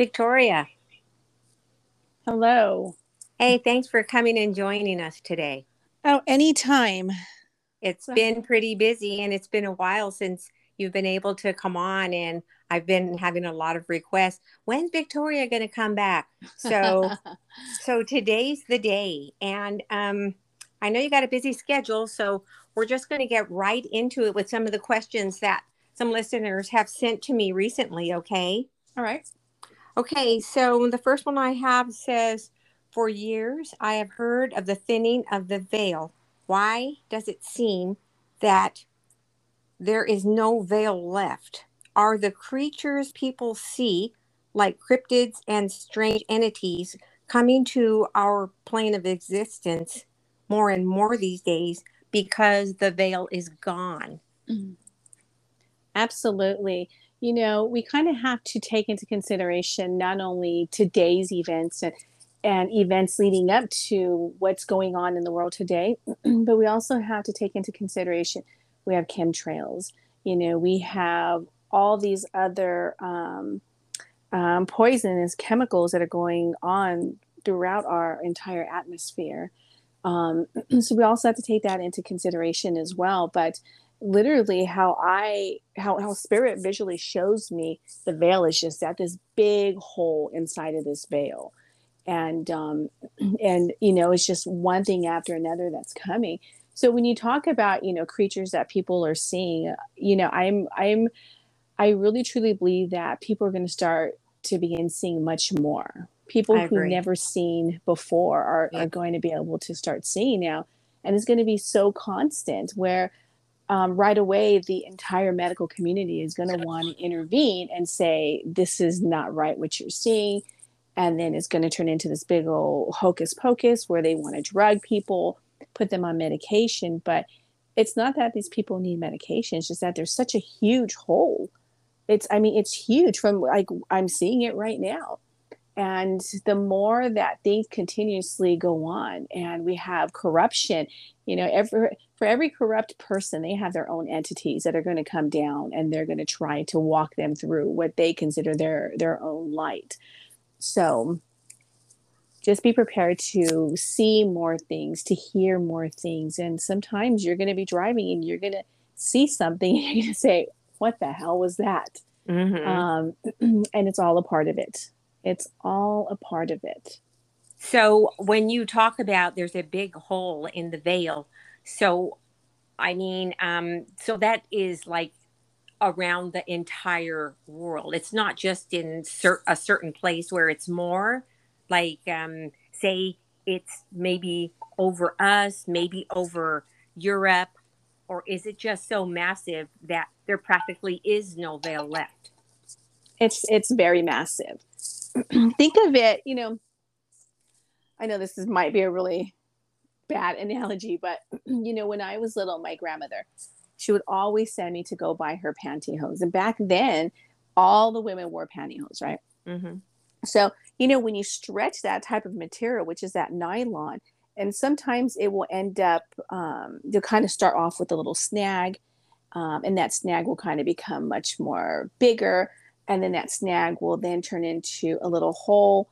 Victoria. Hello. Hey, thanks for coming and joining us today. Oh, anytime. It's been pretty busy and it's been a while since you've been able to come on and I've been having a lot of requests. When's Victoria going to come back? So so today's the day and um I know you got a busy schedule, so we're just going to get right into it with some of the questions that some listeners have sent to me recently, okay? All right. Okay, so the first one I have says For years I have heard of the thinning of the veil. Why does it seem that there is no veil left? Are the creatures people see, like cryptids and strange entities, coming to our plane of existence more and more these days because the veil is gone? Mm. Absolutely. You know, we kind of have to take into consideration not only today's events and, and events leading up to what's going on in the world today, but we also have to take into consideration we have chemtrails, you know, we have all these other um, um, poisonous chemicals that are going on throughout our entire atmosphere. Um, so we also have to take that into consideration as well. But literally how I how how spirit visually shows me the veil is just that this big hole inside of this veil. And um and you know it's just one thing after another that's coming. So when you talk about, you know, creatures that people are seeing, you know, I'm I'm I really truly believe that people are going to start to begin seeing much more. People who've never seen before are, yeah. are going to be able to start seeing now. And it's going to be so constant where um, right away the entire medical community is going to want to intervene and say this is not right what you're seeing and then it's going to turn into this big old hocus pocus where they want to drug people put them on medication but it's not that these people need medication it's just that there's such a huge hole. It's i mean it's huge from like i'm seeing it right now and the more that things continuously go on and we have corruption you know every for every corrupt person they have their own entities that are going to come down and they're going to try to walk them through what they consider their their own light. So just be prepared to see more things to hear more things. And sometimes you're going to be driving and you're going to see something and you're going to say what the hell was that? Mm-hmm. um, and it's all a part of it it's all a part of it. So when you talk about there's a big hole in the veil, so I mean, um, so that is like around the entire world. It's not just in cer- a certain place where it's more like, um, say, it's maybe over us, maybe over Europe, or is it just so massive that there practically is no veil left? It's it's very massive. think of it, you know, I know this is, might be a really bad analogy, but you know, when I was little, my grandmother, she would always send me to go buy her pantyhose. And back then, all the women wore pantyhose, right? Mm-hmm. So, you know, when you stretch that type of material, which is that nylon, and sometimes it will end up, um, you'll kind of start off with a little snag, um, and that snag will kind of become much more bigger and then that snag will then turn into a little hole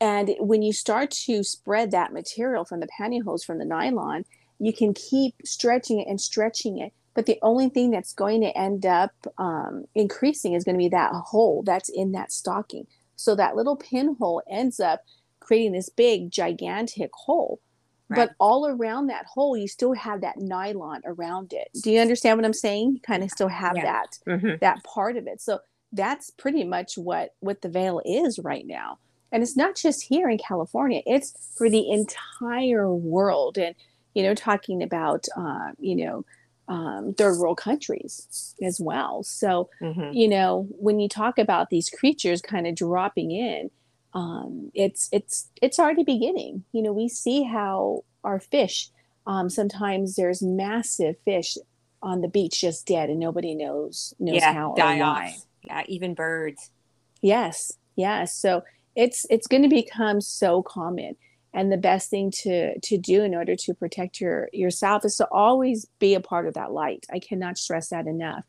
and when you start to spread that material from the pantyhose from the nylon you can keep stretching it and stretching it but the only thing that's going to end up um, increasing is going to be that hole that's in that stocking so that little pinhole ends up creating this big gigantic hole Right. But all around that hole, you still have that nylon around it. Do you understand what I'm saying? You kind of still have yeah. that mm-hmm. that part of it. So that's pretty much what what the veil is right now. And it's not just here in california it's for the entire world. And you know talking about uh, you know um, third world countries as well. So mm-hmm. you know when you talk about these creatures kind of dropping in um, it's it's it's already beginning. You know we see how our fish um, sometimes there's massive fish on the beach just dead and nobody knows knows yeah, how die or why. Off yeah, even birds. Yes, yes. So it's it's going to become so common, and the best thing to to do in order to protect your yourself is to always be a part of that light. I cannot stress that enough.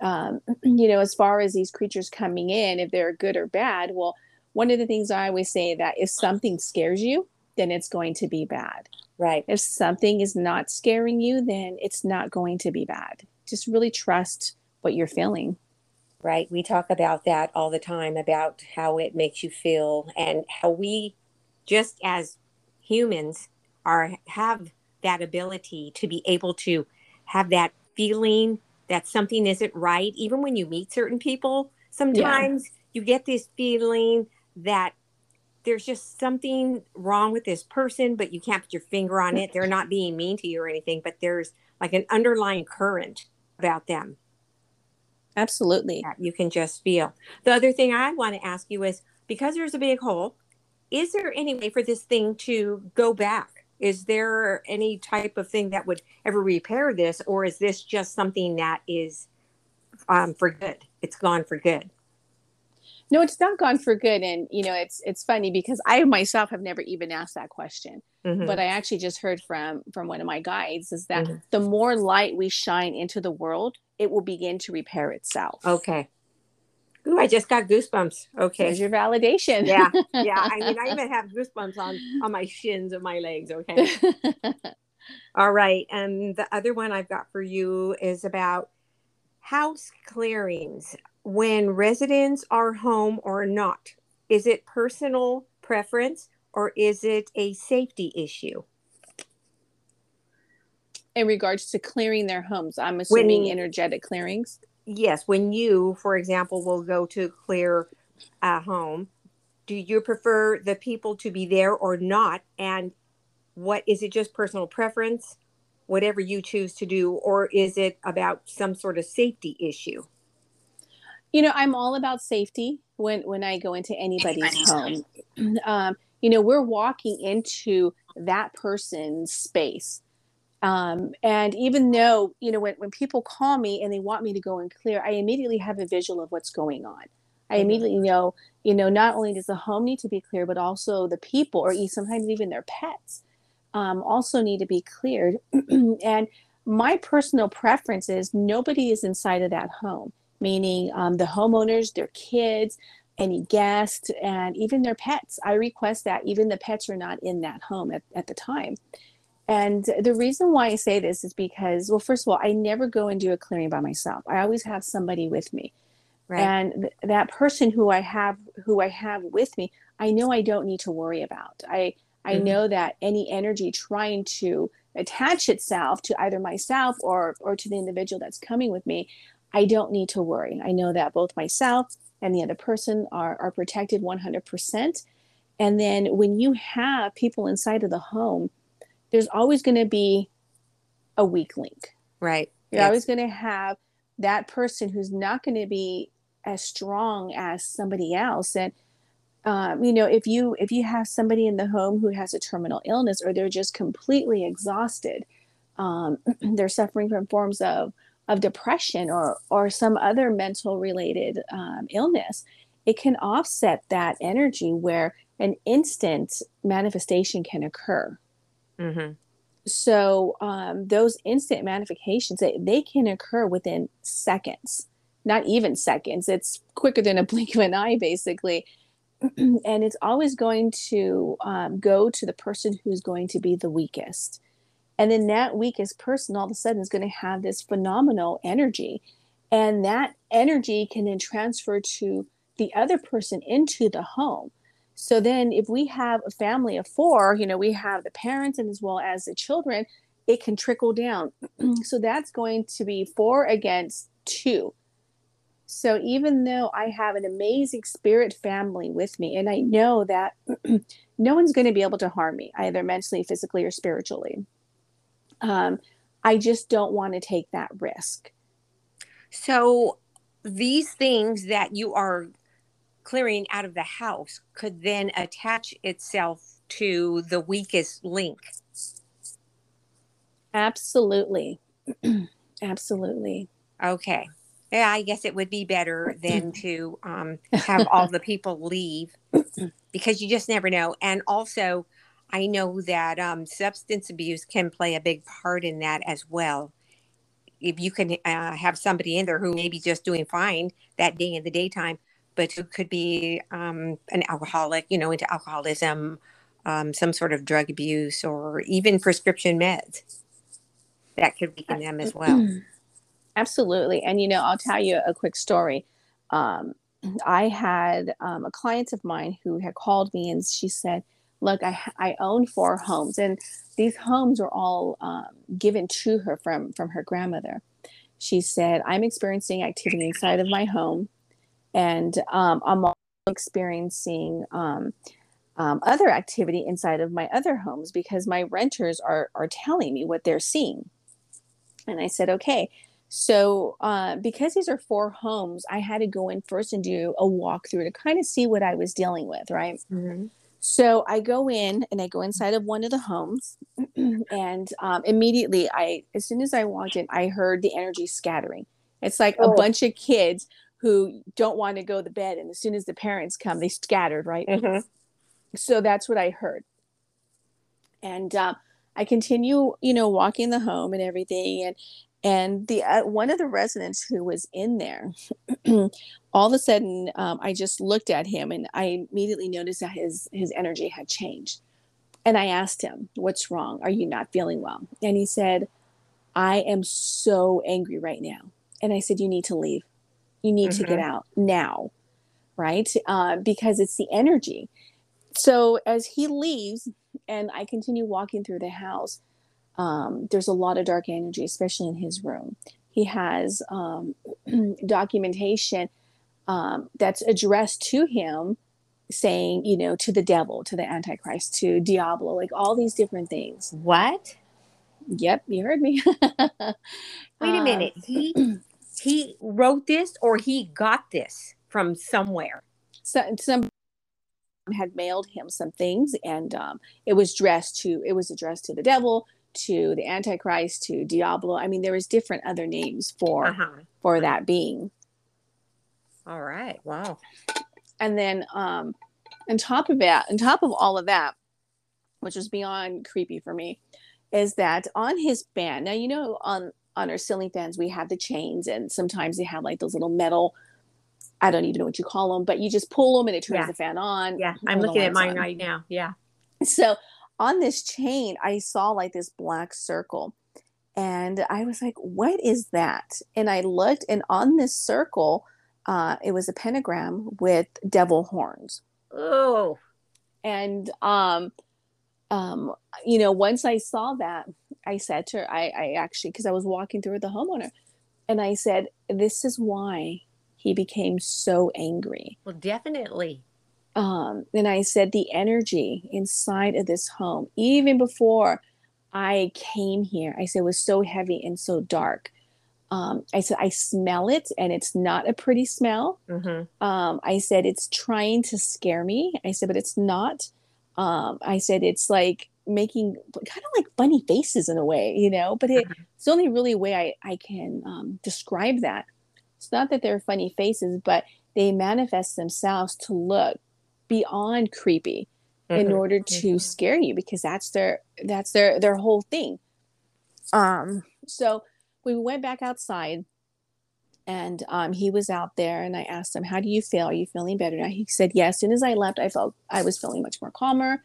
Um, you know, as far as these creatures coming in, if they're good or bad, well, one of the things I always say that if something scares you, then it's going to be bad. Right. If something is not scaring you, then it's not going to be bad. Just really trust what you're feeling. Right. We talk about that all the time about how it makes you feel and how we just as humans are have that ability to be able to have that feeling that something isn't right even when you meet certain people sometimes yeah. you get this feeling that there's just something wrong with this person but you can't put your finger on it they're not being mean to you or anything but there's like an underlying current about them absolutely. that you can just feel. The other thing i want to ask you is because there's a big hole is there any way for this thing to go back? Is there any type of thing that would ever repair this or is this just something that is um, for good? It's gone for good no it's not gone for good and you know it's it's funny because i myself have never even asked that question mm-hmm. but i actually just heard from from one of my guides is that mm-hmm. the more light we shine into the world it will begin to repair itself okay Ooh, I just got goosebumps. Okay. There's your validation. yeah. Yeah. I mean, I even have goosebumps on, on my shins of my legs. Okay. All right. And the other one I've got for you is about house clearings when residents are home or not. Is it personal preference or is it a safety issue? In regards to clearing their homes, I'm assuming when, energetic clearings yes, when you, for example, will go to clear a home, do you prefer the people to be there or not? And what is it just personal preference, whatever you choose to do, or is it about some sort of safety issue? You know, I'm all about safety when when I go into anybody's, anybody's home. Um, you know, we're walking into that person's space um, and even though, you know, when, when people call me and they want me to go and clear, I immediately have a visual of what's going on. I mm-hmm. immediately know, you know, not only does the home need to be clear, but also the people or sometimes even their pets um, also need to be cleared. and my personal preference is nobody is inside of that home, meaning um, the homeowners, their kids, any guests, and even their pets. I request that even the pets are not in that home at, at the time. And the reason why I say this is because, well, first of all, I never go and do a clearing by myself. I always have somebody with me. Right. And th- that person who I have who I have with me, I know I don't need to worry about. I I mm-hmm. know that any energy trying to attach itself to either myself or or to the individual that's coming with me, I don't need to worry. I know that both myself and the other person are are protected 100%. And then when you have people inside of the home there's always going to be a weak link. Right. You're yes. always going to have that person who's not going to be as strong as somebody else. And um, you know, if you if you have somebody in the home who has a terminal illness or they're just completely exhausted, um, they're suffering from forms of of depression or or some other mental related um, illness, it can offset that energy where an instant manifestation can occur. Mm-hmm. So um, those instant manifestations, they, they can occur within seconds, not even seconds. It's quicker than a blink of an eye, basically. and it's always going to um, go to the person who's going to be the weakest. And then that weakest person all of a sudden is going to have this phenomenal energy. And that energy can then transfer to the other person into the home. So then if we have a family of four, you know, we have the parents and as well as the children, it can trickle down. so that's going to be four against two. So even though I have an amazing spirit family with me, and I know that no one's going to be able to harm me, either mentally, physically, or spiritually, um, I just don't want to take that risk. So these things that you are clearing out of the house could then attach itself to the weakest link. Absolutely. Absolutely. Okay. Yeah, I guess it would be better than to um, have all the people leave because you just never know. And also, I know that um, substance abuse can play a big part in that as well. If you can uh, have somebody in there who may be just doing fine that day in the daytime, but who could be um, an alcoholic, you know, into alcoholism, um, some sort of drug abuse, or even prescription meds that could weaken them as well. Absolutely. And, you know, I'll tell you a quick story. Um, I had um, a client of mine who had called me and she said, Look, I, I own four homes, and these homes were all um, given to her from, from her grandmother. She said, I'm experiencing activity inside of my home, and um, I'm also experiencing um, um, other activity inside of my other homes because my renters are, are telling me what they're seeing. And I said, Okay, so, uh, because these are four homes, I had to go in first and do a walkthrough to kind of see what I was dealing with, right? Mm-hmm. So I go in and I go inside of one of the homes, and um, immediately, I as soon as I walked in, I heard the energy scattering. It's like oh. a bunch of kids who don't want to go to bed, and as soon as the parents come, they scattered, right? Mm-hmm. So that's what I heard, and uh, I continue, you know, walking the home and everything, and and the uh, one of the residents who was in there all of a sudden um, i just looked at him and i immediately noticed that his his energy had changed. And i asked him what's wrong? Are you not feeling well? And he said i am so angry right now. And i said you need to leave. You need mm-hmm. to get mm-hmm. out now. Right? Uh, because it's the energy. So as he leaves and i continue walking through the house um, there's a lot of dark energy, especially in his room. He has um, documentation um, that's addressed to him saying, you know, to the devil, to the Antichrist, to Diablo, like all these different things. What? Yep, you heard me. Wait a minute. Um, he he wrote this or he got this from somewhere. So, some had mailed him some things and um, it was dressed to it was addressed to the devil to the Antichrist to Diablo. I mean, there was different other names for uh-huh. for that being. All right. Wow. And then um on top of that, on top of all of that, which was beyond creepy for me, is that on his fan. Now you know on on our ceiling fans we have the chains, and sometimes they have like those little metal. I don't even know what you call them, but you just pull them and it turns yeah. the fan on. Yeah, I'm looking at mine on. right now. Yeah. So on this chain, I saw like this black circle. And I was like, what is that? And I looked, and on this circle, uh, it was a pentagram with devil horns. Oh. And, um, um, you know, once I saw that, I said to her, I, I actually, because I was walking through with the homeowner, and I said, this is why he became so angry. Well, definitely um, and I said, the energy inside of this home, even before I came here, I said was so heavy and so dark. Um, I said, I smell it and it's not a pretty smell. Mm-hmm. Um, I said, it's trying to scare me. I said, but it's not. Um, I said, it's like making kind of like funny faces in a way, you know, but it, mm-hmm. it's the only really way I, I can um, describe that. It's not that they're funny faces, but they manifest themselves to look beyond creepy mm-hmm. in order to mm-hmm. scare you because that's their that's their their whole thing um so we went back outside and um, he was out there and i asked him how do you feel are you feeling better now he said yeah as soon as i left i felt i was feeling much more calmer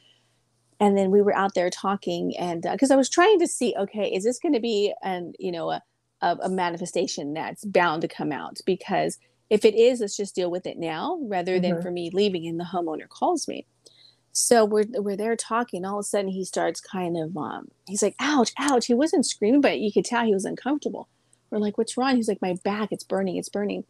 and then we were out there talking and because uh, i was trying to see okay is this going to be an you know a, a, a manifestation that's bound to come out because if it is, let's just deal with it now rather than mm-hmm. for me leaving and the homeowner calls me. So we're we're there talking. All of a sudden, he starts kind of um, he's like, "Ouch, ouch!" He wasn't screaming, but you could tell he was uncomfortable. We're like, "What's wrong?" He's like, "My back, it's burning, it's burning."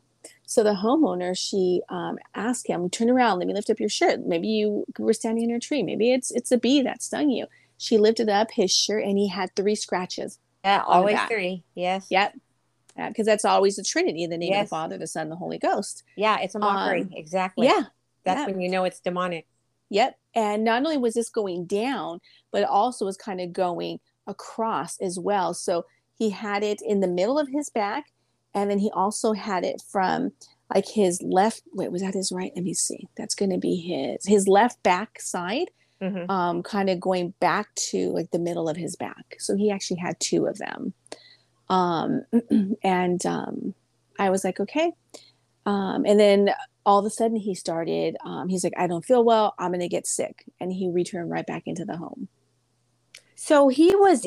So the homeowner, she um, asked him, "Turn around, let me lift up your shirt. Maybe you were standing in a tree. Maybe it's it's a bee that stung you." She lifted up his shirt, and he had three scratches. Yeah, always three. Yes. Yep because that's always the Trinity, the name yes. of the Father, the Son, the Holy Ghost. Yeah, it's a mockery. Um, exactly. Yeah. That's yeah. when you know it's demonic. Yep. And not only was this going down, but it also was kind of going across as well. So he had it in the middle of his back, and then he also had it from like his left. Wait, was that his right? Let me see. That's going to be his his left back side. Mm-hmm. Um, kind of going back to like the middle of his back. So he actually had two of them. Um, and um, I was like, okay. Um, and then all of a sudden he started, um, he's like, I don't feel well. I'm going to get sick. And he returned right back into the home. So he was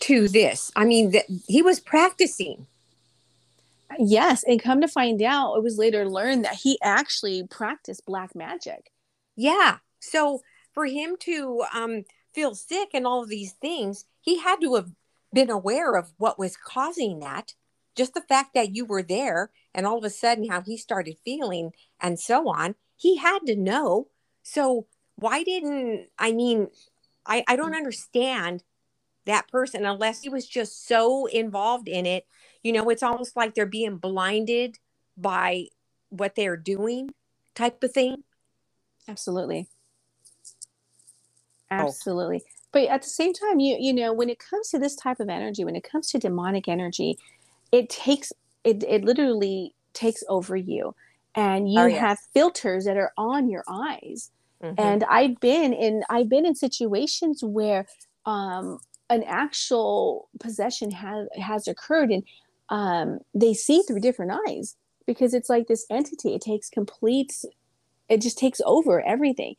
to this. I mean, that he was practicing. Yes. And come to find out, it was later learned that he actually practiced black magic. Yeah. So for him to um, feel sick and all of these things, he had to have been aware of what was causing that. Just the fact that you were there and all of a sudden how he started feeling and so on, he had to know. So why didn't, I mean, I, I don't understand that person unless he was just so involved in it. You know, it's almost like they're being blinded by what they're doing type of thing. Absolutely. Oh. Absolutely. Oh. But at the same time, you you know, when it comes to this type of energy, when it comes to demonic energy, it takes it it literally takes over you. And you oh, yes. have filters that are on your eyes. Mm-hmm. And I've been in I've been in situations where um an actual possession has has occurred and um they see through different eyes because it's like this entity it takes complete it just takes over everything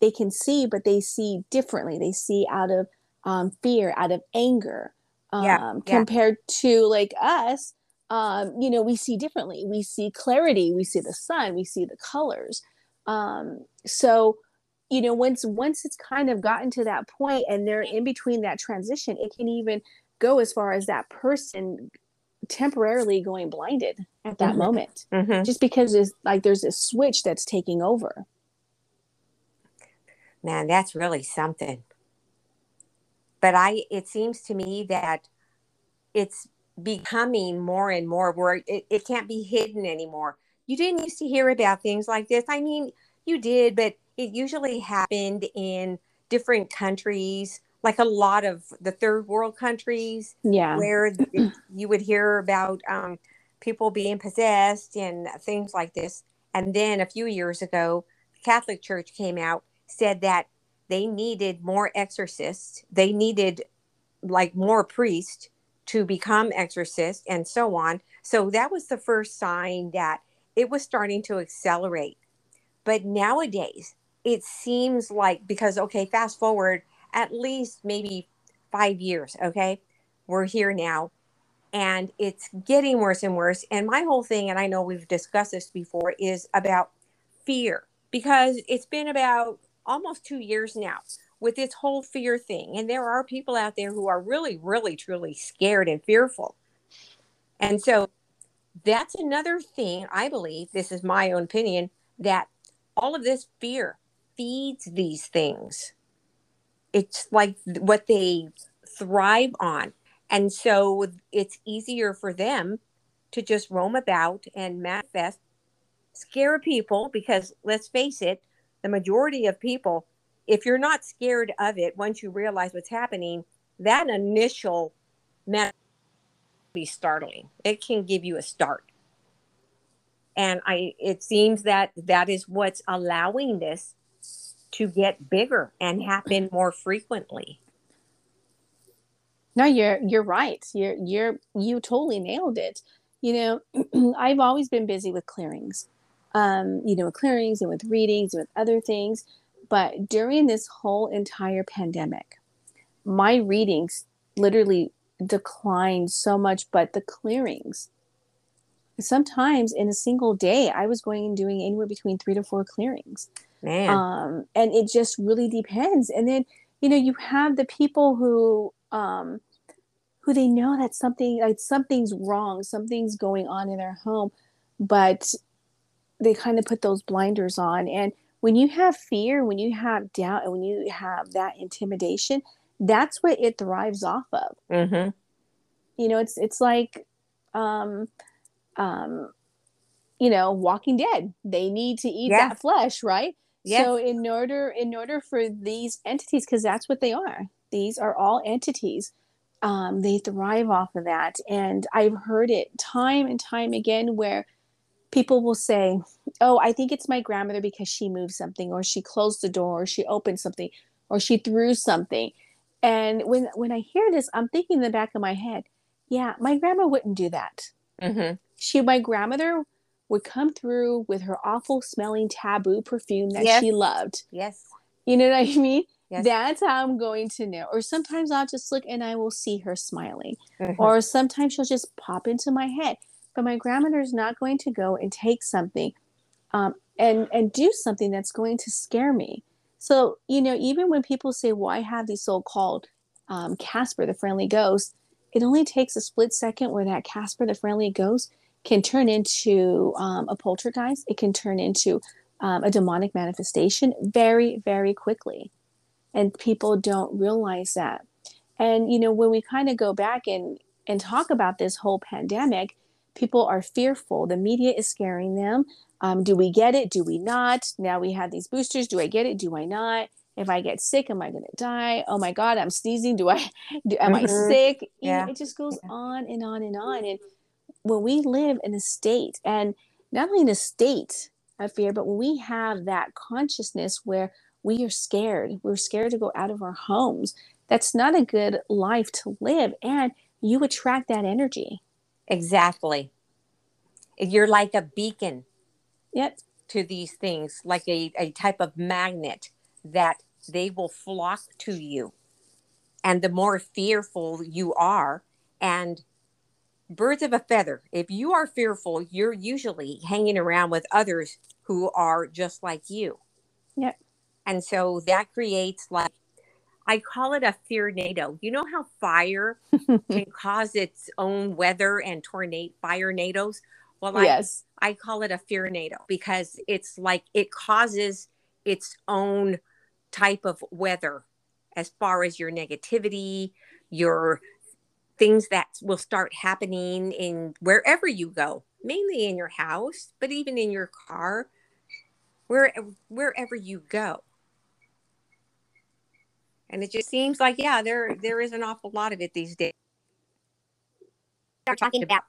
they can see but they see differently they see out of um, fear out of anger um, yeah, yeah. compared to like us um, you know we see differently we see clarity we see the sun we see the colors um, so you know once once it's kind of gotten to that point and they're in between that transition it can even go as far as that person temporarily going blinded at that mm-hmm. moment mm-hmm. just because it's like there's a switch that's taking over man that's really something but i it seems to me that it's becoming more and more where it, it can't be hidden anymore. You didn't used to hear about things like this. I mean you did but it usually happened in different countries like a lot of the third world countries yeah. where you would hear about um, people being possessed and things like this. And then a few years ago the catholic church came out said that they needed more exorcists they needed like more priests to become exorcists and so on so that was the first sign that it was starting to accelerate but nowadays it seems like because okay fast forward at least maybe five years. Okay. We're here now and it's getting worse and worse. And my whole thing, and I know we've discussed this before, is about fear because it's been about almost two years now with this whole fear thing. And there are people out there who are really, really, truly scared and fearful. And so that's another thing I believe, this is my own opinion, that all of this fear feeds these things it's like what they thrive on. And so it's easier for them to just roam about and manifest, scare people because let's face it, the majority of people, if you're not scared of it, once you realize what's happening, that initial man be startling. It can give you a start. And I it seems that that is what's allowing this to get bigger and happen more frequently. No, you're you're right. You're you're you totally nailed it. You know, I've always been busy with clearings. Um, you know, with clearings and with readings and with other things. But during this whole entire pandemic, my readings literally declined so much, but the clearings sometimes in a single day i was going and doing anywhere between three to four clearings Man. Um, and it just really depends. And then, you know, you have the people who um who they know that something like something's wrong, something's going on in their home, but they kind of put those blinders on. And when you have fear, when you have doubt, and when you have that intimidation, that's what it thrives off of. Mm-hmm. You know, it's it's like um um you know walking dead they need to eat yeah. that flesh right Yes. So in order in order for these entities, because that's what they are, these are all entities. Um, they thrive off of that, and I've heard it time and time again where people will say, "Oh, I think it's my grandmother because she moved something, or she closed the door, or she opened something, or she threw something." And when when I hear this, I'm thinking in the back of my head, "Yeah, my grandma wouldn't do that. Mm-hmm. She, my grandmother, would come through with her awful smelling taboo perfume that Yes. she loved. Yes. You know what I mean? Yes. That's how I'm going to know. Or sometimes I'll just look and I will see her smiling. Mhm. Or sometimes she'll just pop into my head. But my grandmother is not going to go and take something um, and and do something that's going to scare me. So you know, even when people say, "Well, I have these so-called um, Casper, the friendly ghost," it only takes a split second where that Casper, the friendly ghost, can turn into um, a poltergeist. It can turn into um, a demonic manifestation very, very quickly, and people don't realize that. And you know, when we kind of go back and and talk about this whole pandemic, people are fearful. The media is scaring them. Um, do we get it? Do we not? Now we have these boosters. Do I get it? Do I not? If I get sick, am I going to die? Oh my God, I'm sneezing. Do I? Do, am I Mhm. sick? You know, Yeah. it just goes Yeah. on and on and on. And when we live in a state, and not only in a state of fear, but when we have that consciousness where we are scared, we're scared to go out of our homes. That's not a good life to live, and you attract that energy. Exactly. You're like a beacon Yep. to these things, like a, a type of magnet that they will flock to you. And the more fearful you are, and birds of a feather, if you are fearful, you're usually hanging around with others who are just like you. Yep. And so that creates like, I call it a fear NATO. You know how fire can cause its own weather and tornado fire nados? Well, I yes. I call it a fear NATO because it's like it causes its own type of weather as far as your negativity, your things that will start happening in wherever you go, mainly in your house, but even in your car, where wherever you go. And it just seems like yeah, there there is an awful lot of it these days. are talking about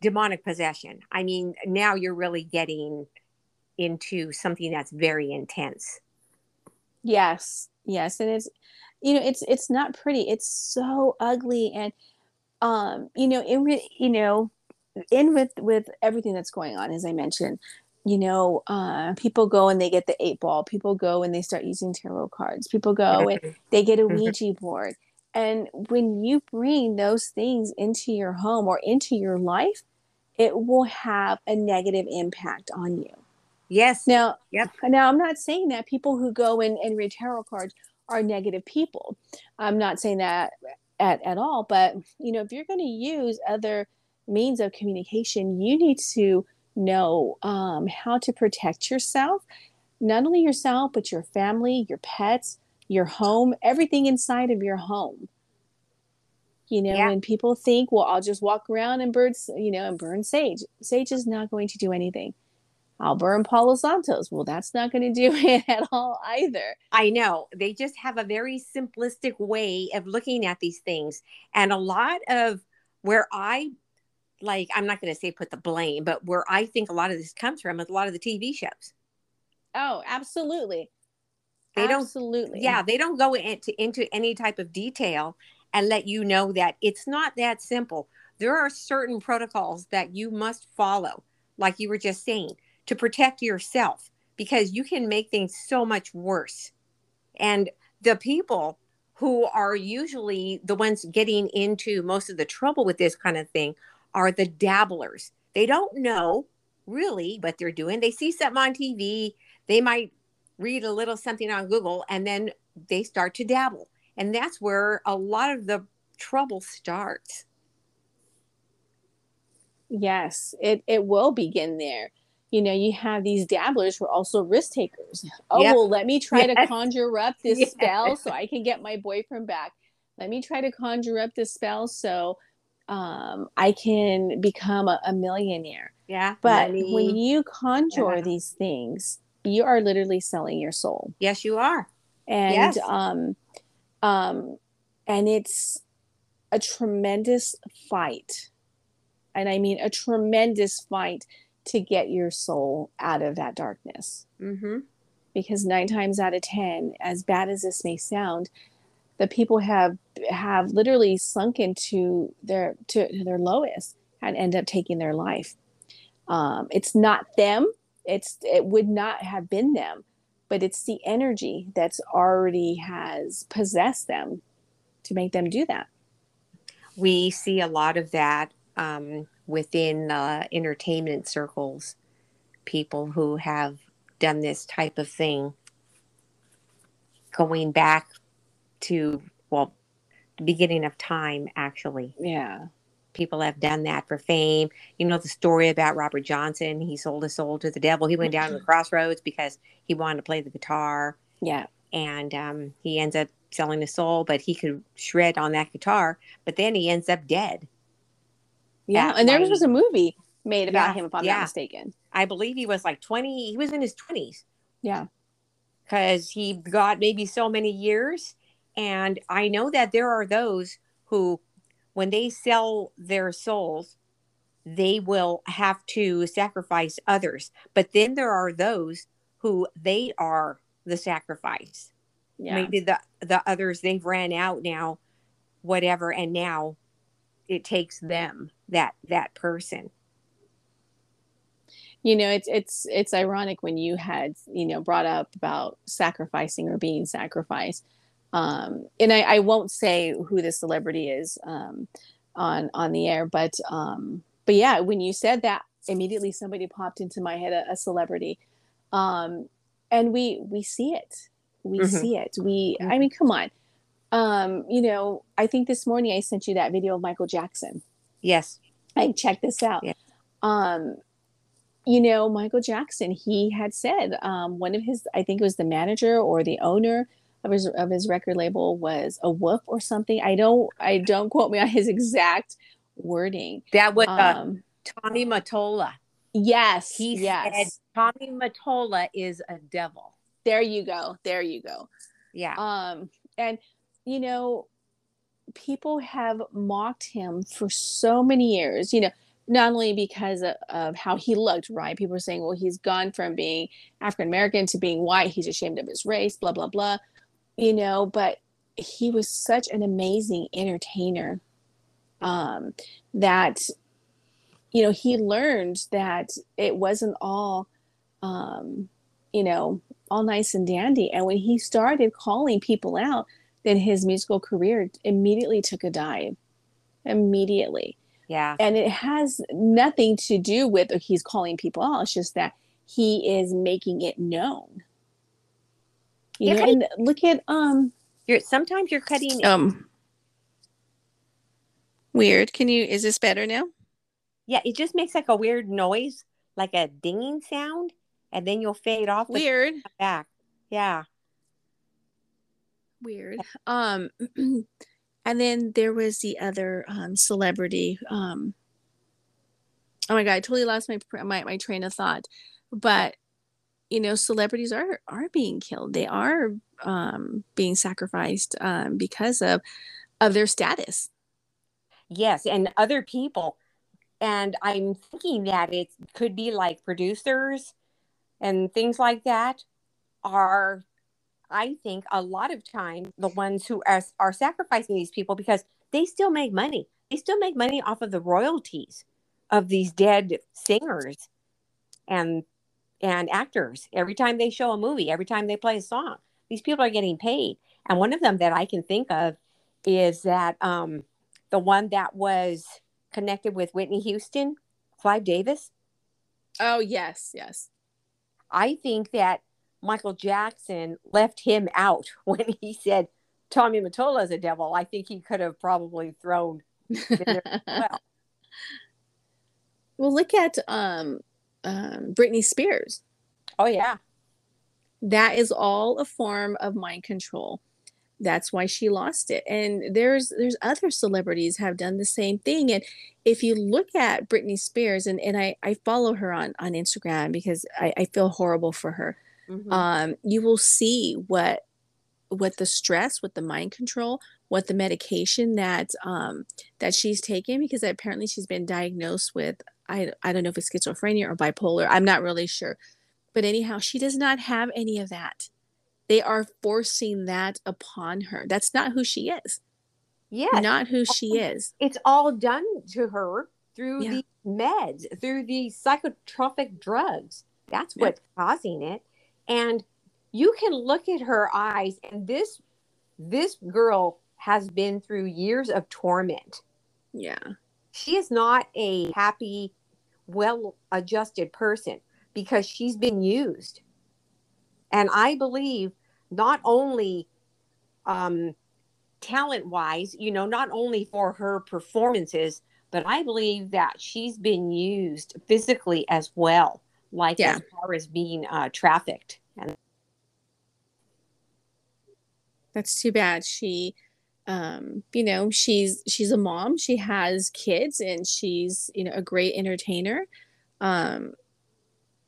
demonic possession. I mean, now you're really getting into something that's very intense. Yes, yes, and it's you know it's it's not pretty. It's so ugly, and um, you know, in you know, in with with everything that's going on, as I mentioned, you know, uh, people go and they get the eight ball. People go and they start using tarot cards. People go and they get a Mhm. Ouija board. And when you bring those things into your home or into your life, it will have a negative impact on you. Yes. Now, Yep. now I'm not saying that people who go and, and read tarot cards are negative people. I'm not saying that at, at all. But you know, if you're going to use other means of communication, you need to know um, how to protect yourself, not only yourself, but your family, your pets, your home, everything inside of your home. You know, Yeah. when people think, well, I'll just walk around and burn, you know, and burn sage. Sage is not going to do anything. I'll burn Palo Santos. Well, that's not going to do it at all either. I know. They just have a very simplistic way of looking at these things. And a lot of where I like, I'm not going to say put the blame, but where I think a lot of this comes from is a lot of the TV shows. Oh, absolutely. They don't- absolutely. Yeah, they don't go into into any type of detail and let you know that it's not that simple. There are certain protocols that you must follow, like you were just saying, to protect yourself because you can make things so much worse. And the people who are usually the ones getting into most of the trouble with this kind of thing are the dabblers. They don't know really what they're doing. They see something on TV, they might read a little something on Google, and then they start to dabble. And that's where a lot of the trouble starts. Yes, it, it will begin there. You know, you have these dabblers who are also risk takers. Oh, Yep. well, let me try to conjure up this Yes. spell so I can get my boyfriend back. Let me try to conjure up this spell so um, I can become a, a millionaire. Yeah. But money. when you conjure Yeah. these things, you are literally selling your soul. yes, you are. and Yes. um um and it's a tremendous fight and i mean a tremendous fight to get your soul out of that darkness Mm-hmm. because nine times out of ten as bad as this may sound the people have have literally sunk into their to, to their lowest and end up taking their life. Um, it's not them. It's it would not have been them but it's the energy that's already has possessed them to make them do that. We see a lot of that um, within uh, entertainment circles people who have done this type of thing. Going back to well the beginning of time actually yeah people have done that for fame. You know the story about Robert Johnson. He sold his soul to the devil. He went down to the crossroads because he wanted to play the guitar. Yeah. And um, he ends up selling his soul, but he could shred on that guitar. But then he ends up dead. Yeah. And there was a movie made about yeah, him, if I'm yeah. not mistaken. I believe he was like 20. He was in his 20s. Yeah. Because he got maybe so many years. And I know that there are those who when they sell their souls, they will have to sacrifice others. But then there are those who they are the sacrifice. Yeah. Maybe the the others they've ran out now, whatever, and now it takes them that that person. You know, it's it's it's ironic when you had you know brought up about sacrificing or being sacrificed um, and I, I, won't say who the celebrity is um, on on the air, but um, but yeah, when you said that, immediately somebody popped into my head a, a celebrity, um, and we we see it, we mm-hmm. see it. We, I mean, come on, um, you know, I think this morning I sent you that video of Michael Jackson. Yes, I checked this out. Um, you know, Michael Jackson, he had said um, one of his, I think it was the manager or the owner of his of his record label was a whoop or something. I don't I don't quote me on his exact wording. That was uh, um, Tommy Mottola. Yes, he yes. said Tommy Mottola is a devil. There you go. There you go. Yeah. Um, and you know, people have mocked him for so many years. You know, not only because of, of, how he looked, right? People are saying, well, he's gone from being African American to being white. He's ashamed of his race, blah, blah, blah you know, but he was such an amazing entertainer um, that, you know, he learned that it wasn't all, um, you know, all nice and dandy. And when he started calling people out, then his musical career immediately took a dive. Immediately. Yeah. And it has nothing to do with he's calling people out. It's just that he is making it known you know, and look at um you're sometimes you're cutting um weird. Can you is this better now? Yeah, it just makes like a weird noise, like a dinging sound, and then you'll fade off. Weird. Back. Yeah. Weird. Um and then there was the other um celebrity um oh my god, I totally lost my my, my train of thought. But you know celebrities are are being killed. They are um, being sacrificed um, because of of their status. Yes and other people. And i'm thinking that it could be like producers and things like that are i think a lot of time the ones who are, are sacrificing these people because they still make money. They still make money off of the royalties of these dead singers and and actors every time they show a movie, every time they play a song. These people are getting paid. And one of them that I can think of is that um, the one that was connected with Whitney Houston, Clive Davis. Oh, yes, yes. I think that Michael Jackson left him out when he said Tommy Mottola is a devil. I think he could have probably thrown well. Well, look at um, um, Britney Spears. Oh, yeah. That is all a form of mind control. That's why she lost it. And there's there's other celebrities have done the same thing. And if you look at Britney Spears, and, and I, I follow her on, on Instagram because I, I feel horrible for her. Mm-hmm. Um, you will see what what the stress, what the mind control, what the medication that um, that she's taken because apparently she's been diagnosed with I I don't know if it's schizophrenia or bipolar. I'm not really sure. But anyhow, she does not have any of that. They are forcing that upon her. That's not who she is. Yeah. Not who she is. It's all done to her through Yeah. the meds, through the psychotropic drugs. That's Yeah. what's causing it. And you can look at her eyes, and this this girl has been through years of torment. Yeah. She is not a happy, well adjusted person because she's been used. And I believe not only um, talent wise, you know, not only for her performances, but I believe that she's been used physically as well, like Yeah. as far as being uh, trafficked. And That's too bad. She um you know, she's she's a mom, she has kids and she's, you know, a great entertainer. Um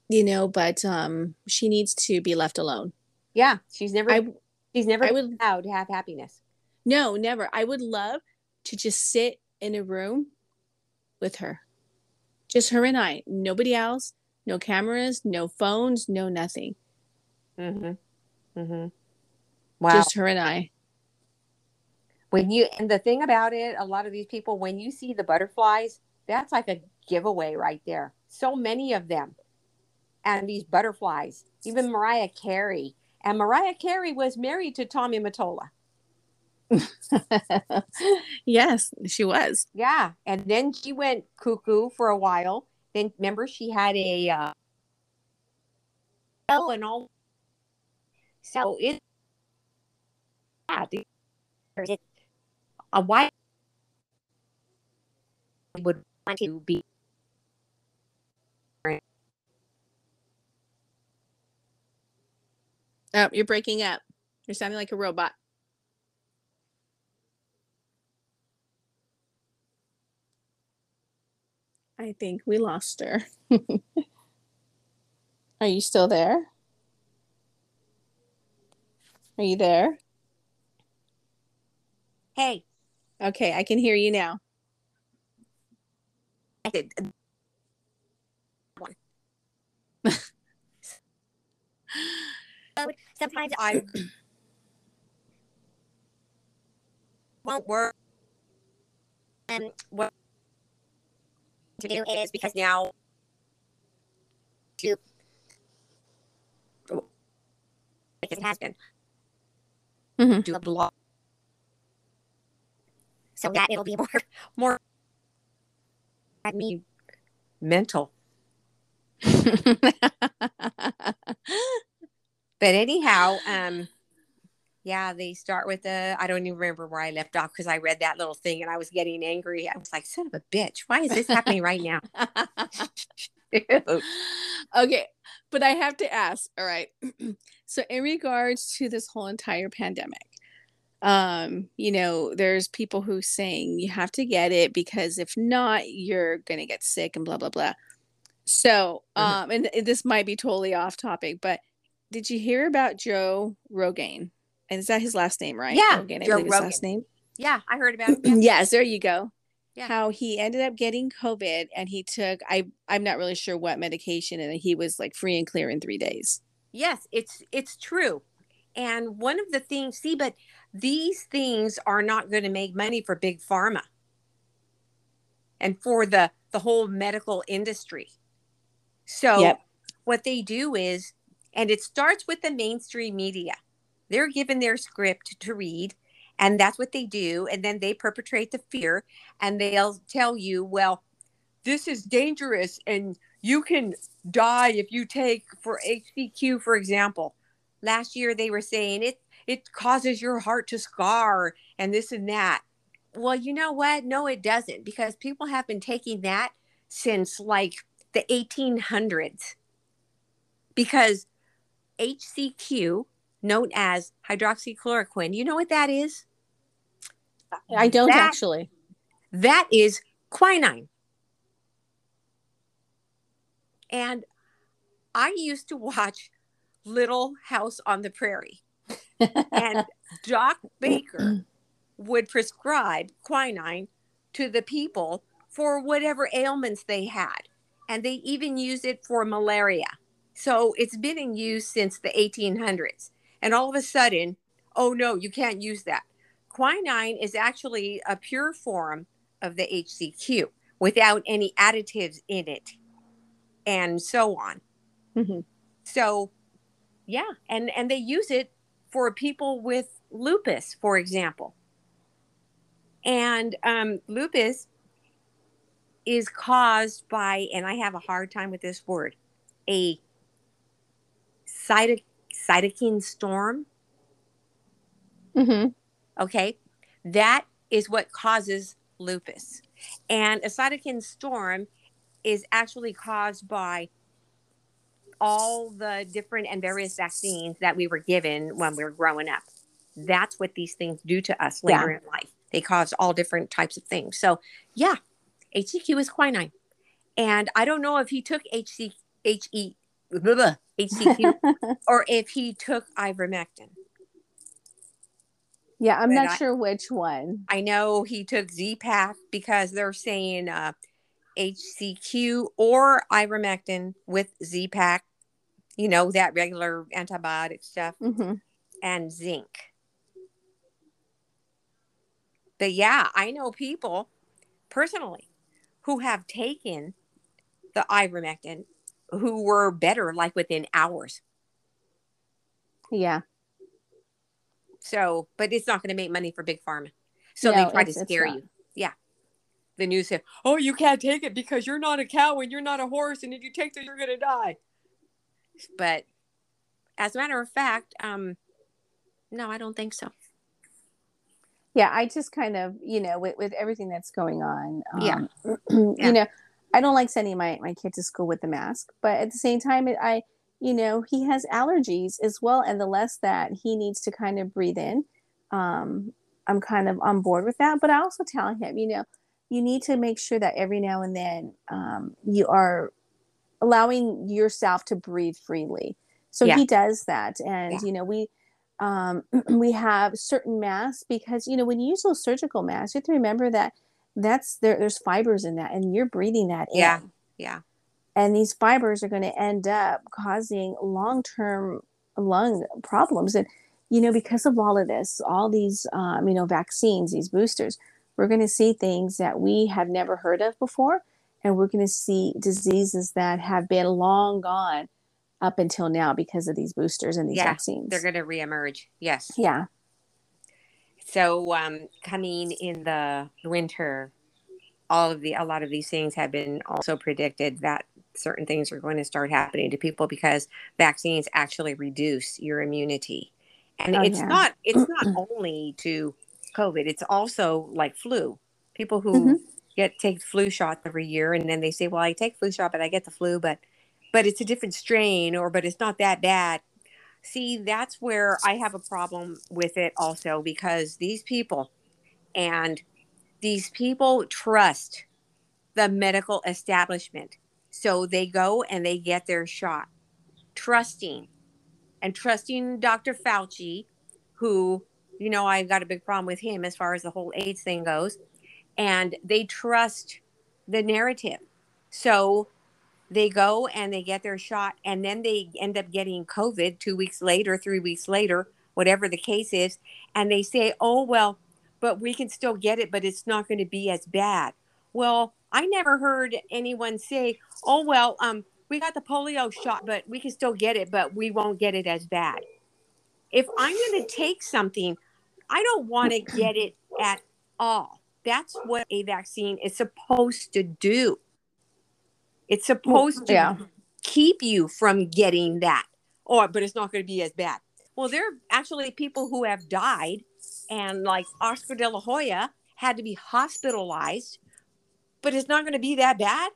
you know, but um she needs to be left alone. yeah, she's never I she's never I would allowed to have happiness. no, never. I would love to just sit in a room with her. Just her and I. Nobody else. No cameras, no phones, no nothing. Mm-hmm. Mm-hmm. Wow. Just her and I. when you and the thing about it, a lot of these people, when you see the butterflies, that's like a giveaway right there. So many of them. And these butterflies, even Mariah Carey. And Mariah Carey was married to Tommy Mottola. yes, she was. Yeah. And then she went cuckoo for a while. Then remember she had a uh oh and all so it yeah, a white would want to be Oh, you're breaking up. You're sounding like a robot. I think we lost her. Are you still there? Are you there? hey Okay, I can hear you now. I sometimes I won't work. And what to do is because now to like it has been Mhm. do a blog so that it'll be more more I mean mental. But anyhow, um, yeah, they start with the. I don't even remember where I left off because I read that little thing and I was getting angry. I was like, "Son of a bitch! Why is this happening right now?" okay, but I have to ask, all right. so in regards to this whole entire pandemic, um, you know, there's people who saying you have to get it because if not, you're gonna get sick and blah blah blah. So, Mhm. um, and, and this might be totally off topic, but did you hear about Joe Rogan? And is that his last name, right? Yeah, Rogan, I Joe his last name. yeah, I heard about it. Yeah. yes, there you go. Yeah. How he ended up getting COVID and he took I I'm not really sure what medication and he was like free and clear in three days. Yes, it's it's true. And one of the things, see, but these things are not going to make money for big pharma and for the the whole medical industry. So Yep. what they do is, and it starts with the mainstream media. They're given their script to read, and that's what they do. And then they perpetrate the fear, and they'll tell you, well, this is dangerous, and you can die if you take for HCQ, for example. Last year they were saying it it causes your heart to scar and this and that. Well, you know what? No, it doesn't because people have been taking that since like the 1800s. Because HCQ, known as hydroxychloroquine, you know what that is? I don't That- actually. That is quinine. And I used to watch Little House on the Prairie, and Doc Baker would prescribe quinine to the people for whatever ailments they had. And they even used it for malaria. So it's been in use since the 1800s. And all of a sudden, oh no, you can't use that. Quinine is actually a pure form of the HCQ, without any additives in it and so on. Mm-hmm. So, yeah, and and they use it for people with lupus, for example. And um, lupus is caused by, and I have a hard time with this word, a cyto- cytokine storm. Mm-hmm. Okay, that is what causes lupus, and a cytokine storm is actually caused by all the different and various vaccines that we were given when we were growing up. That's what these things do to us later Yeah. in life. They cause all different types of things. So, yeah, HCQ is quinine. And I don't know if he took HC, HE, blah, blah, HCQ or if he took ivermectin. yeah, I'm But not I- sure which one. I know he took Z-Pak because they're saying uh, HCQ or ivermectin with Z-Pak, you know, that regular antibiotic stuff, Mm-hmm. and zinc. But yeah, I know people personally who have taken the ivermectin who were better like within hours. Yeah. So, but it's not going to make money for big pharma. So No, they try to scare you. Yeah. The news said, "Oh, you can't take it because you're not a cow and you're not a horse, and if you take it, you're going to die." But as a matter of fact, um, no, I don't think so. yeah i just kind of you know with, with everything that's going on Yeah. um, Yeah. you know i don't like sending my, my kid to school with the mask but at the same time it, i you know he has allergies as well and the less that he needs to kind of breathe in um, i'm kind of on board with that but i also tell him you know you need to make sure that every now and then um, you are allowing yourself to breathe freely so Yeah. he does that and Yeah. you know we um, we have certain masks because you know when you use those surgical masks you have to remember that that's there there's fibers in that and you're breathing that in Yeah. Yeah. and these fibers are going to end up causing long-term lung problems and you know because of all of this all these um, you know vaccines these boosters we're going to see things that we have never heard of before and we're going to see diseases that have been long gone up until now because of these boosters and these Yeah, vaccines They're going to reemerge. Yes. yeah So, um, coming in the winter, all of the a lot of these things have been also predicted that certain things are going to start happening to people because vaccines actually reduce your immunity, and Oh, it's yeah. not it's not only to COVID. It's also like flu. People who Mhm. get take flu shots every year, and then they say, "Well, I take flu shot, but I get the flu, but but it's a different strain, or but it's not that bad." See, that's where I have a problem with it also because these people and these people trust the medical establishment. So they go and they get their shot, trusting and trusting Dr. Fauci, who, you know, I've got a big problem with him as far as the whole AIDS thing goes. And they trust the narrative. So they go and they get their shot and then they end up getting covid two weeks later three weeks later whatever the case is and they say oh well but we can still get it but it's not going to be as bad well i never heard anyone say oh well um we got the polio shot but we can still get it but we won't get it as bad if i'm going to take something i don't want to get it at all that's what a vaccine is supposed to do it's supposed to yeah keep you from getting that. Or, but it's not going to be as bad. Well, there are actually people who have died, and like Oscar de la Hoya had to be hospitalized, but it's not going to be that bad.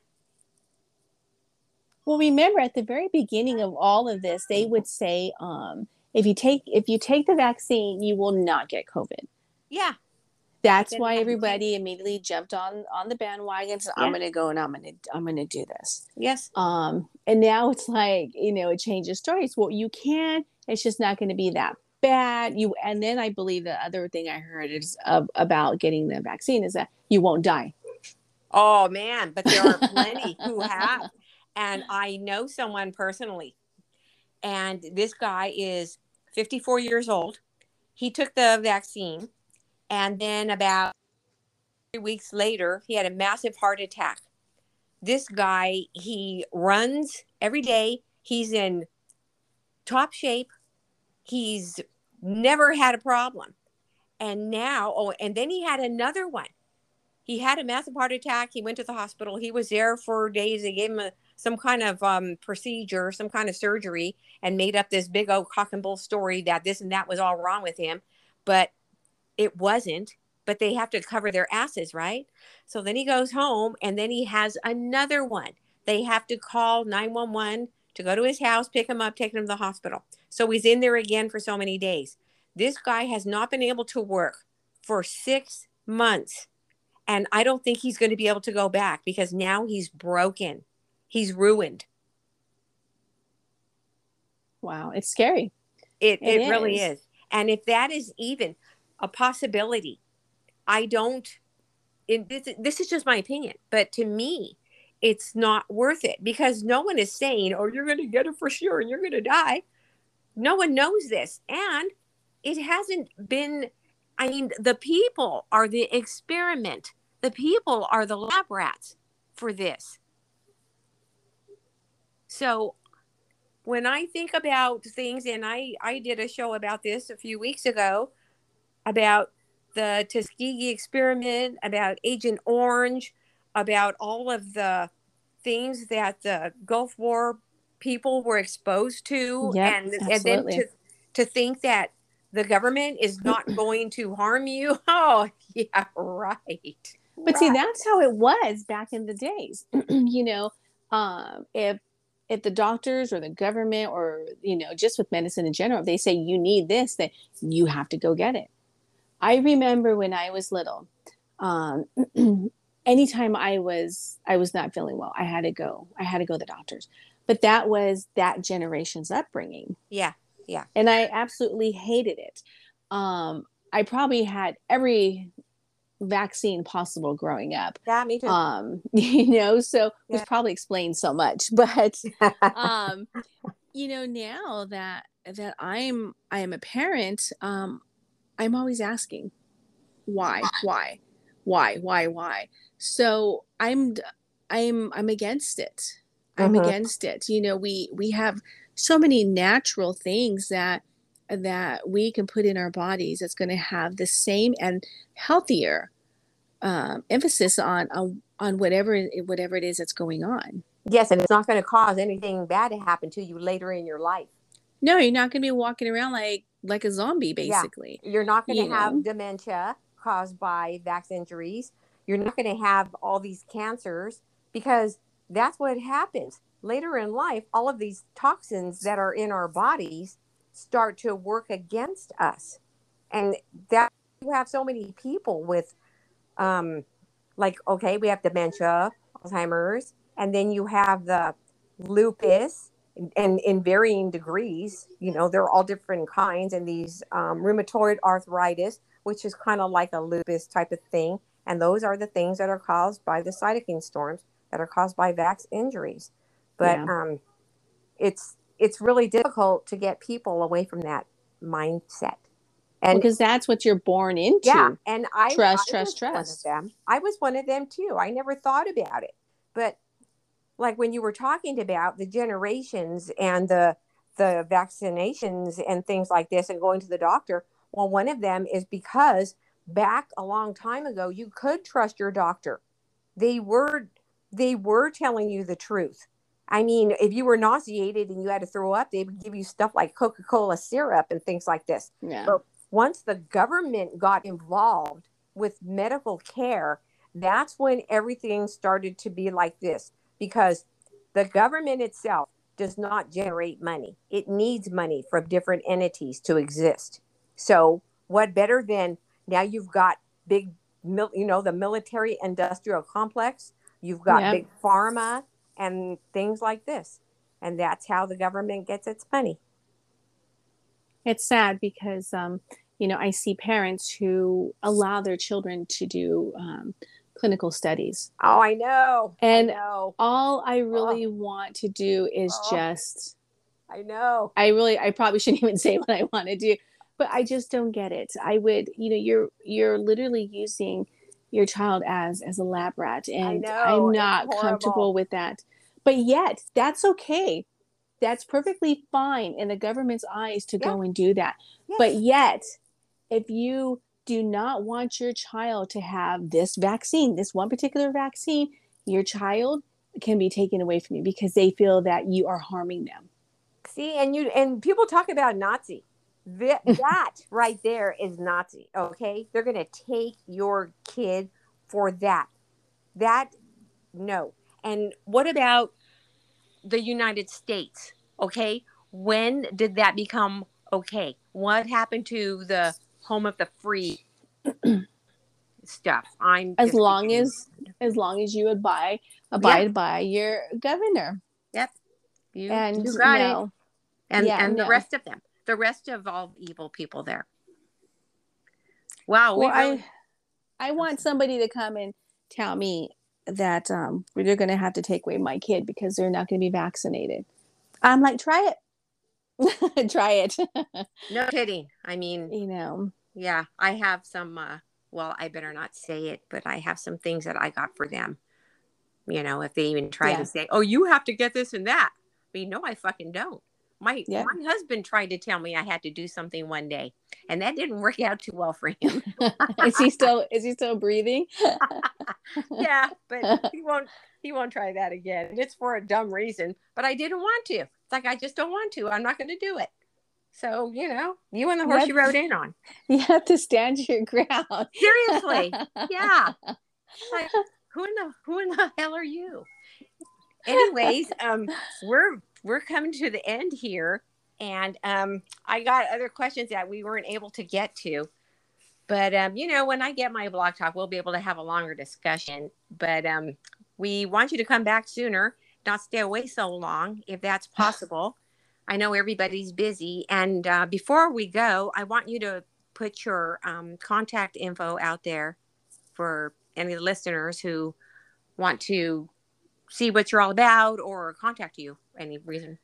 Well, remember at the very beginning of all of this, they would say, um, if you take if you take the vaccine, you will not get COVID. Yeah. That's why everybody immediately jumped on on the bandwagon. So I'm going to go and I'm going to I'm going to do this. Yes. Um, and now it's like you know it changes stories. Well, you can. It's just not going to be that bad. You and then I believe the other thing I heard is uh, about getting the vaccine is that you won't die. Oh man, but there are plenty who have. And I know someone personally. And this guy is 54 years old. He took the vaccine and then about three weeks later, he had a massive heart attack. This guy, he runs every day. He's in top shape. He's never had a problem. And now, oh, and then he had another one. He had a massive heart attack. He went to the hospital. He was there for days. They gave him a, some kind of um, procedure, some kind of surgery, and made up this big old cock and bull story that this and that was all wrong with him. But it wasn't. But they have to cover their asses, right? So then he goes home and then he has another one. They have to call 911 to go to his house, pick him up, take him to the hospital. So he's in there again for so many days. This guy has not been able to work for six months. And I don't think he's going to be able to go back because now he's broken. He's ruined. Wow. It's scary. It, it, it really is. And if that is even a possibility, I don't, this, this is just my opinion, but to me, it's not worth it because no one is saying, oh, you're going to get it for sure and you're going to die. No one knows this. And it hasn't been, I mean, the people are the experiment, the people are the lab rats for this. So when I think about things, and I, I did a show about this a few weeks ago about the Tuskegee experiment, about Agent Orange, about all of the things that the Gulf War people were exposed to, yep, and and then to to think that the government is not going to harm you. Oh, yeah, right. But right. see, that's how it was back in the days. you know, um, if if the doctors or the government or you know just with medicine in general, if they say you need this, then you have to go get it. I remember when I was little, um, anytime I was I was not feeling well, I had to go. I had to go to the doctors. But that was that generation's upbringing. Yeah. Yeah. And I absolutely hated it. Um, I probably had every vaccine possible growing up. Yeah, me too. Um, you know, so yeah. which probably explains so much. But um, you know, now that that I'm I am a parent, um, I'm always asking why, why, why, why, why. So I'm I'm I'm against it. I'm uh-huh. against it. You know, we we have so many natural things that that we can put in our bodies that's going to have the same and healthier um, emphasis on, on on whatever whatever it is that's going on. Yes, and it's not going to cause anything bad to happen to you later in your life. No, you're not going to be walking around like like a zombie basically. Yeah. You're not going to have know? dementia caused by vax injuries. You're not going to have all these cancers because that's what happens. Later in life, all of these toxins that are in our bodies start to work against us. And that you have so many people with um like okay, we have dementia, Alzheimer's, and then you have the lupus and in varying degrees. You know, they're all different kinds, and these um, rheumatoid arthritis, which is kind of like a lupus type of thing, and those are the things that are caused by the cytokine storms that are caused by vax injuries. But yeah. um, it's it's really difficult to get people away from that mindset. And because that's what you're born into. Yeah. And I trust, I trust, trust. them. I was one of them too. I never thought about it. But like when you were talking about the generations and the the vaccinations and things like this and going to the doctor well one of them is because back a long time ago you could trust your doctor they were they were telling you the truth i mean if you were nauseated and you had to throw up they would give you stuff like coca-cola syrup and things like this yeah. but once the government got involved with medical care that's when everything started to be like this because the government itself does not generate money. It needs money from different entities to exist. So, what better than now you've got big, you know, the military industrial complex, you've got yep. big pharma and things like this. And that's how the government gets its money. It's sad because, um, you know, I see parents who allow their children to do um, clinical studies. Oh, I know. And I know. all I really oh. want to do is oh. just I know. I really I probably shouldn't even say what I want to do, but I just don't get it. I would, you know, you're you're literally using your child as as a lab rat and know, i'm not comfortable with that. But yet that's okay. That's perfectly fine in the government's eyes to go and do that. Yes. but yet if you do not want your child to have this vaccine this one particular vaccine your child can be taken away from you because they feel that you are harming them. See, and you and people talk about Nazi. That, that right there is Nazi. Okay, they're gonna take your kid for that. That no. And what about the United States? Okay, when did that become okay? What happened to the home of the free stuff? I'm as long as as long as you abide abide by your governor you, and you got it. and Yeah, and the rest of them, the rest of all evil people there. Wow, well really, i i want somebody to come and tell me that um they're going to have to take away my kid because they're not going to be vaccinated i'm like try it try it no kidding. I mean, you know yeah, I have some. Uh, well, I better not say it, but I have some things that I got for them. You know, if they even try Yeah. to say, "Oh, you have to get this and that," I mean, no, I fucking don't. My Yeah. my husband tried to tell me I had to do something one day, and that didn't work out too well for him. is he still is he still breathing yeah, but he won't he won't try that again. It's for a dumb reason, but I didn't want to. It's like I just don't want to. I'm not going to do it. So, you know, you and the horse you rode in on. you have to stand your ground Seriously. Yeah. Like who in the who in the hell are you? Anyways, um we're we're coming to the end here. And um I got other questions that we weren't able to get to. But um you know, when I get my blog talk, we'll be able to have a longer discussion, but um we want you to come back sooner, not stay away so long if that's possible. I know everybody's busy. And uh, before we go, I want you to put your um, contact info out there for any of the listeners who want to see what you're all about or contact you any reason.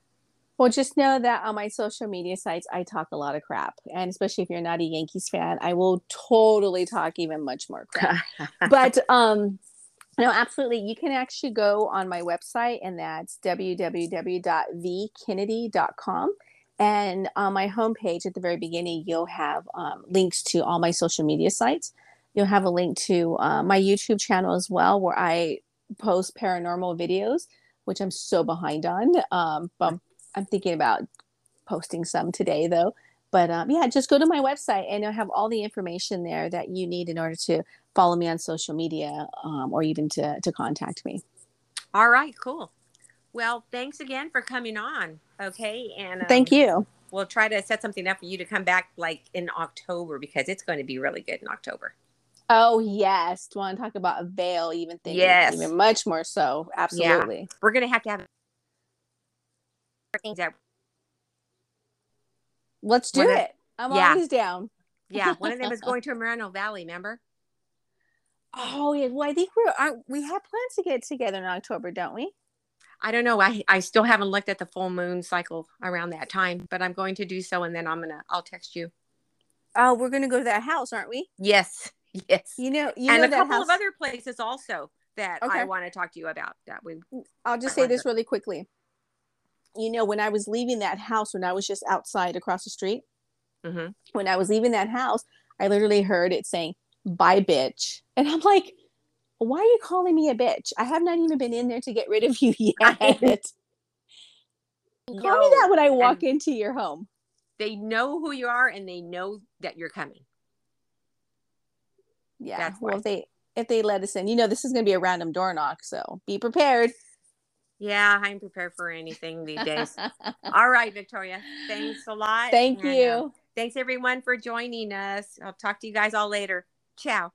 Well, just know that on my social media sites, I talk a lot of crap. And especially if you're not a Yankees fan, I will totally talk even much more crap. but um, no, absolutely. You can actually go on my website, and that's www.vkennedy.com. And on my homepage at the very beginning, you'll have um, links to all my social media sites. You'll have a link to uh, my YouTube channel as well, where I post paranormal videos, which I'm so behind on. Um, but I'm- I'm thinking about posting some today, though. But um, yeah, just go to my website and you'll have all the information there that you need in order to follow me on social media um, or even to, to contact me. all right, cool. Well, thanks again for coming on. Okay. And um, Thank you. We'll try to set something up for you to come back like in October because it's going to be really good in October. Oh, yes. Do you want to talk about a veil, even things? Yes. Even much more so. Absolutely. We're going to have to have things that, Let's do it. I'm yeah. always down. yeah, one of them is going to Moreno Valley, remember? Oh, yeah. Well, I think we're, we have plans to get together in October, don't we? I don't know. I, I still haven't looked at the full moon cycle around that time, but I'm going to do so and then I'm to, I'll text you. Oh, we're going to go to that house, aren't we? Yes. Yes. You know, you and know a that couple house. of other places also that I want to talk to you about that we I'll just say this really quickly. You know, when I was leaving that house, when I was just outside across the street, Mhm. when I was leaving that house, I literally heard it saying, bye, bitch. And I'm like, why are you calling me a bitch? I have not even been in there to get rid of you yet. Call me that when I walk into your home. they know who you are and they know that you're coming. Yeah. That's well, why. if they if they let us in, you know, this is going to be a random door knock, so be prepared. Yeah, I'm prepared for anything these days. All right, Victoria. Thanks a lot. Thank and, you. uh, thanks everyone for joining us. I'll talk to you guys all later. Ciao.